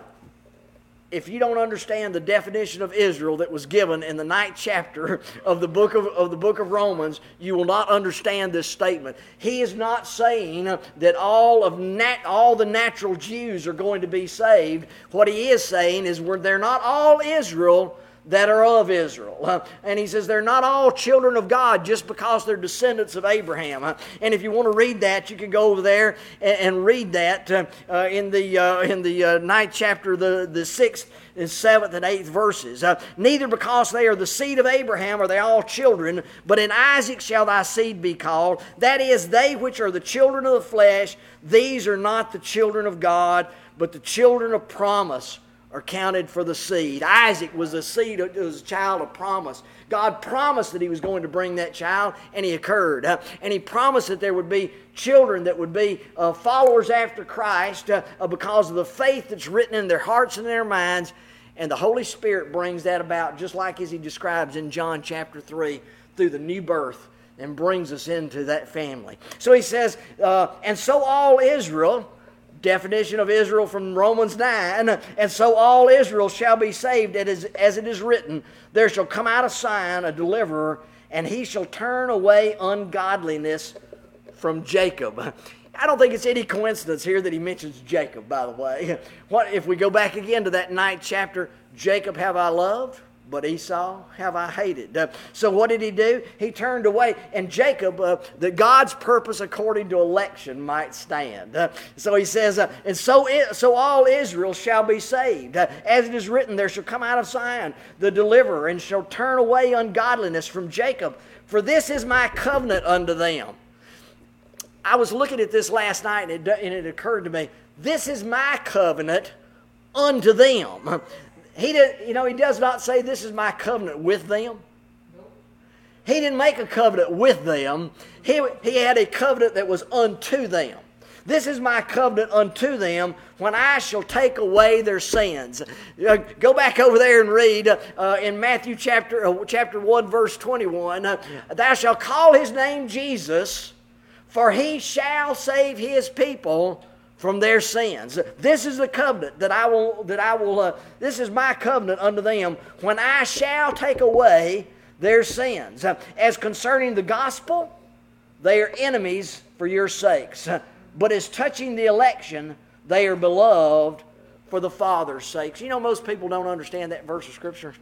if you don't understand the definition of Israel that was given in the ninth chapter <laughs> of the book of, of the book of Romans, you will not understand this statement. He is not saying that all of nat, all the natural Jews are going to be saved. What he is saying is, where they're not all Israel that are of Israel. Uh, and he says they're not all children of God just because they're descendants of Abraham. Uh, and if you want to read that, you can go over there and, read that uh, in the, in the ninth chapter, the, the sixth and seventh and eighth verses. Neither because they are the seed of Abraham are they all children, but in Isaac shall thy seed be called. That is, they which are the children of the flesh, these are not the children of God, but the children of promise are counted for the seed. Isaac was a seed, was a child of promise. God promised that he was going to bring that child, and he occurred. Uh, and he promised that there would be children that would be uh, followers after Christ uh, uh because of the faith that's written in their hearts and their minds. And the Holy Spirit brings that about, just like as he describes in John chapter 3, through the new birth and brings us into that family. So he says, uh, and so all Israel definition of Israel from Romans 9. And so all Israel shall be saved, as it is written, There shall come out of Zion a deliverer, and he shall turn away ungodliness from Jacob. I don't think it's any coincidence here that he mentions Jacob, by the way. What if we go back again to that ninth chapter? Jacob have I loved, but Esau have I hated. Uh, so what did he do? He turned away, and Jacob, uh, that God's purpose according to election might stand. Uh, so he says, uh, and so so all Israel shall be saved, uh, as it is written, there shall come out of Zion the deliverer, and shall turn away ungodliness from Jacob. For this is my covenant unto them. I was looking at this last night, and it, and it occurred to me, this is my covenant unto them. He did, you know, he does not say, This is my covenant with them. He didn't make a covenant with them. He, he had a covenant that was unto them. This is my covenant unto them when I shall take away their sins. Uh, go back over there and read uh, in Matthew chapter, uh, chapter 1, verse 21. Uh, Thou shalt call his name Jesus, for he shall save his people from their sins. This is the covenant that I will that I will uh, this is my covenant unto them when I shall take away their sins. As concerning the gospel, they are enemies for your sakes. But as touching the election, they are beloved for the Father's sakes. You know most people don't understand that verse of scripture.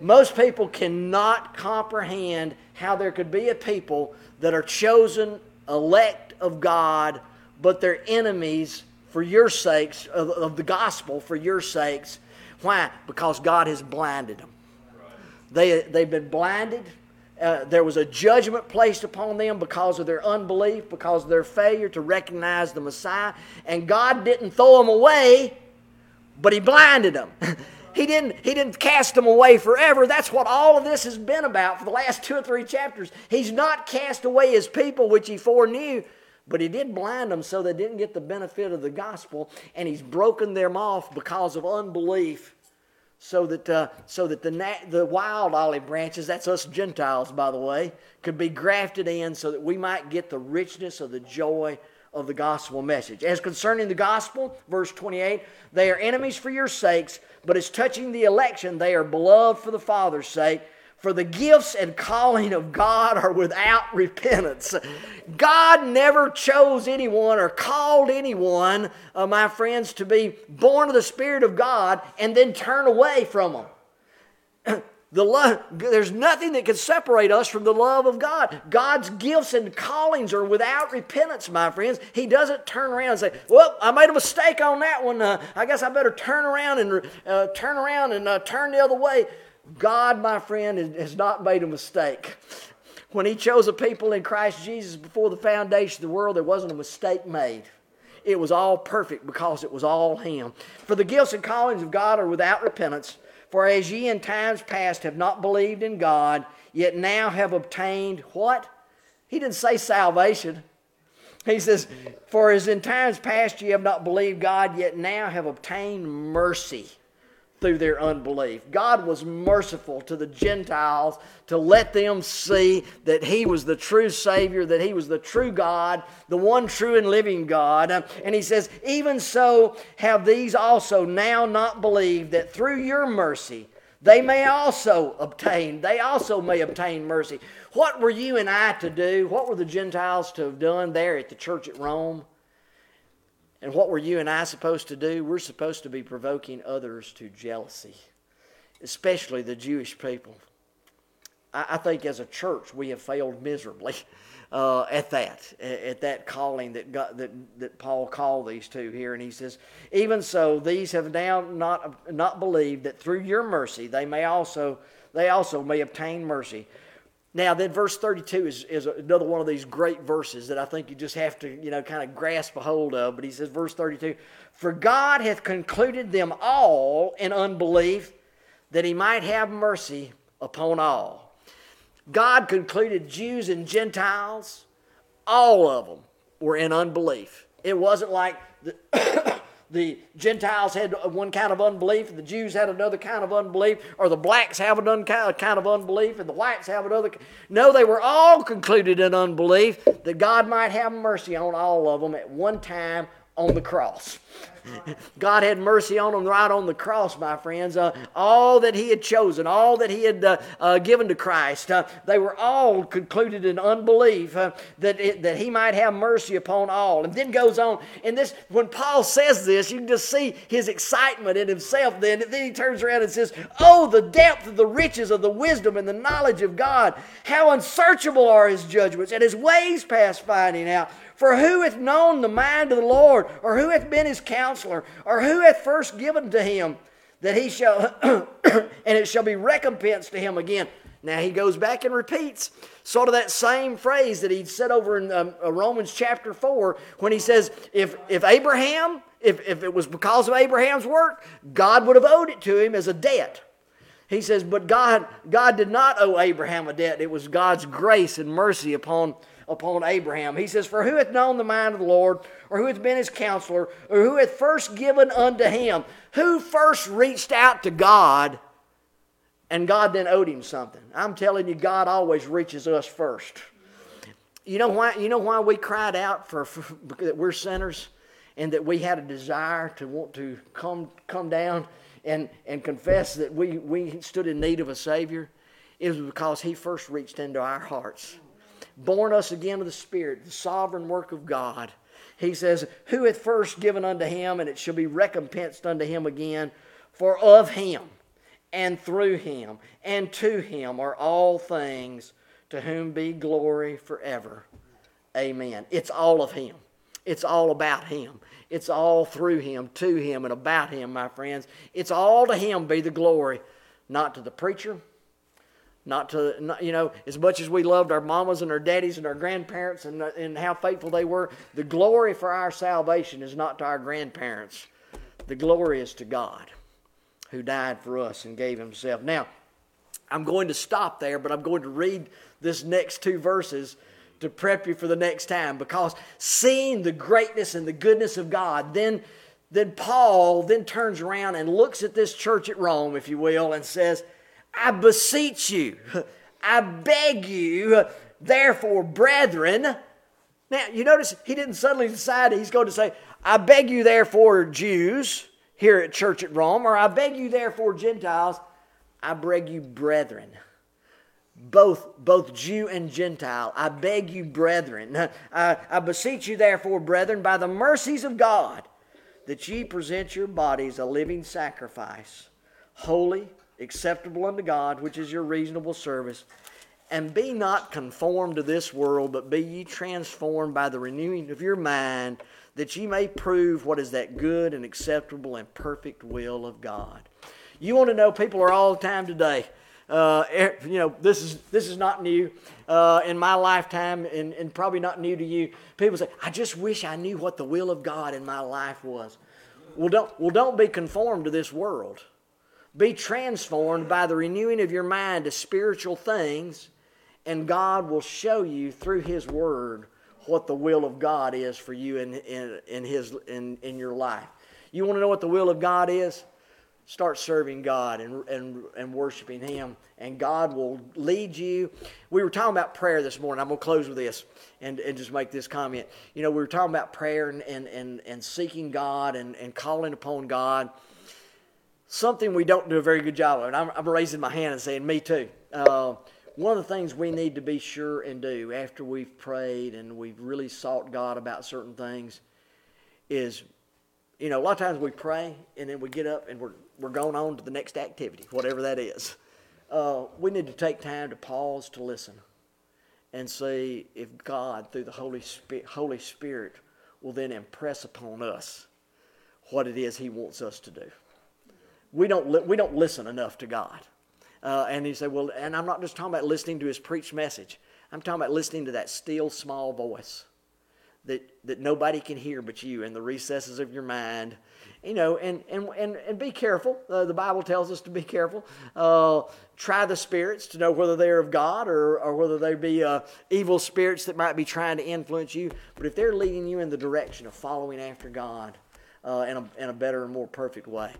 Most people cannot comprehend how there could be a people that are chosen elect of God but they're enemies for your sakes, of, of the gospel for your sakes. Why? Because God has blinded them. They, they've been blinded. Uh, there was a judgment placed upon them because of their unbelief, because of their failure to recognize the Messiah. And God didn't throw them away, but He blinded them. <laughs> he didn't, he didn't cast them away forever. That's what all of this has been about for the last two or three chapters. He's not cast away his people, which he foreknew, but he did blind them so they didn't get the benefit of the gospel, and he's broken them off because of unbelief. So that, uh, so that the, nat- the wild olive branches, that's us Gentiles, by the way, could be grafted in so that we might get the richness of the joy of the gospel message. As concerning the gospel, verse 28, they are enemies for your sakes, but as touching the election, they are beloved for the Father's sake. For the gifts and calling of God are without repentance. God never chose anyone or called anyone, uh, my friends, to be born of the Spirit of God and then turn away from them. <clears throat> The love, there's nothing that can separate us from the love of God. God's gifts and callings are without repentance, my friends. He doesn't turn around and say, "Well, I made a mistake on that one. Uh, I guess I better turn around and uh, turn around and uh, turn the other way." God, my friend, has not made a mistake. When He chose a people in Christ Jesus before the foundation of the world, there wasn't a mistake made. It was all perfect because it was all Him. For the gifts and callings of God are without repentance. For as ye in times past have not believed in God, yet now have obtained what? He didn't say salvation. He says, For as in times past ye have not believed God, yet now have obtained mercy through their unbelief. God was merciful to the Gentiles to let them see that He was the true Savior, that He was the true God, the one true and living God. And He says, Even so have these also now not believed that through your mercy, they may also obtain, they also may obtain mercy. What were you and I to do? What were the Gentiles to have done there at the church at Rome? And what were you and I supposed to do? We're supposed to be provoking others to jealousy, especially the Jewish people. I, I think as a church we have failed miserably <laughs> uh, at that, at that calling that, God, that, that Paul called these two here. And he says, Even so, these have now not, not believed that through your mercy they may also, they also may obtain mercy. Now, then, verse 32 is, is another one of these great verses that I think you just have to, you know, kind of grasp a hold of. But he says, verse 32 For God hath concluded them all in unbelief, that he might have mercy upon all. God concluded Jews and Gentiles, all of them were in unbelief. It wasn't like the the Gentiles had one kind of unbelief, the Jews had another kind of unbelief, or the blacks have another kind of unbelief, and the whites have another. No, they were all concluded in unbelief that God might have mercy on all of them at one time on the cross. God had mercy on them right on the cross, my friends. Uh, all that He had chosen, all that He had uh, uh, given to Christ, uh, they were all concluded in unbelief uh, that, it, that He might have mercy upon all. And then goes on, and this when Paul says this, you can just see his excitement in himself. Then, and then he turns around and says, "Oh, the depth of the riches of the wisdom and the knowledge of God! How unsearchable are His judgments, and His ways past finding out." For who hath known the mind of the Lord, or who hath been his counselor, or who hath first given to him that he shall, <coughs> and it shall be recompensed to him again? Now he goes back and repeats sort of that same phrase that he said over in um, uh, Romans chapter 4 when he says, if, if Abraham, if, if it was because of Abraham's work, God would have owed it to him as a debt. He says, but God, God did not owe Abraham a debt. It was God's grace and mercy upon upon Abraham. He says, For who hath known the mind of the Lord, or who hath been his counselor, or who hath first given unto him? Who first reached out to God and God then owed him something? I'm telling you, God always reaches us first. You know why, you know why we cried out for, for <laughs> that we're sinners and that we had a desire to want to come, come down and, and confess that we, we stood in need of a Savior? It was because He first reached into our hearts born us again of the Spirit, the sovereign work of God. He says, Who hath first given unto him, and it shall be recompensed unto him again. For of him, and through him, and to him are all things, to whom be glory forever. Amen. It's all of him. It's all about him. It's all through him, to him, and about him, my friends. It's all to him be the glory, not to the preacher, not to, not, you know, as much as we loved our mamas and our daddies and our grandparents and, and how faithful they were, the glory for our salvation is not to our grandparents. The glory is to God who died for us and gave himself. Now, I'm going to stop there, but I'm going to read this next two verses to prep you for the next time because seeing the greatness and the goodness of God, then then Paul then turns around and looks at this church at Rome, if you will, and says, I beseech you, I beg you, therefore, brethren. Now, you notice he didn't suddenly decide he's going to say, I beg you, therefore, Jews here at church at Rome, or I beg you, therefore, Gentiles. I beg you, brethren. both both Jew and Gentile. I beg you, brethren, I, I beseech you, therefore, brethren, by the mercies of God, that ye present your bodies a living sacrifice, holy, acceptable unto God, which is your reasonable service. And be not conformed to this world, but be ye transformed by the renewing of your mind, that ye may prove what is that good and acceptable and perfect will of God. You want to know people are all the time today uh, er, you know, this is this is not new uh, in my lifetime, and, and probably not new to you. People say, "I just wish I knew what the will of God in my life was." Well, don't well don't be conformed to this world. Be transformed by the renewing of your mind to spiritual things, and God will show you through His Word what the will of God is for you in, in, in, his, in, in your life. You want to know what the will of God is? start serving God and, and, and worshiping Him, and God will lead you. We were talking about prayer this morning. I'm going to close with this and, and just make this comment. You know, we were talking about prayer and, and, and, and seeking God and, and calling upon God. Something we don't do a very good job of, and I'm, I'm raising my hand and saying, Me too. Uh, one of the things we need to be sure and do after we've prayed and we've really sought God about certain things is you know, a lot of times we pray and then we get up and we're, we're going on to the next activity, whatever that is. Uh, we need to take time to pause to listen and see if God, through the Holy Spirit, Holy Spirit, will then impress upon us what it is He wants us to do. We don't, li- we don't listen enough to God. Uh, and he said, well, and I'm not just talking about listening to His preached message. I'm talking about listening to that still small voice that, that nobody can hear but you in the recesses of your mind. You know, and, and, and, and be careful. Uh, the Bible tells us to be careful. Uh, try the spirits to know whether they're of God or, or whether they be uh, evil spirits that might be trying to influence you. But if they're leading you in the direction of following after God uh, in, a, in a better and more perfect way,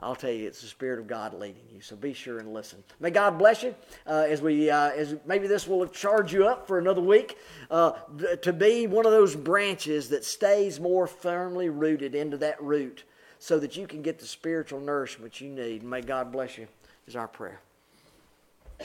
I'll tell you, it's the Spirit of God leading you. So be sure and listen. May God bless you uh, as we, uh, as maybe this will charge you up for another week uh, to be one of those branches that stays more firmly rooted into that root so that you can get the spiritual nourishment you need. May God bless you, is our prayer. <coughs>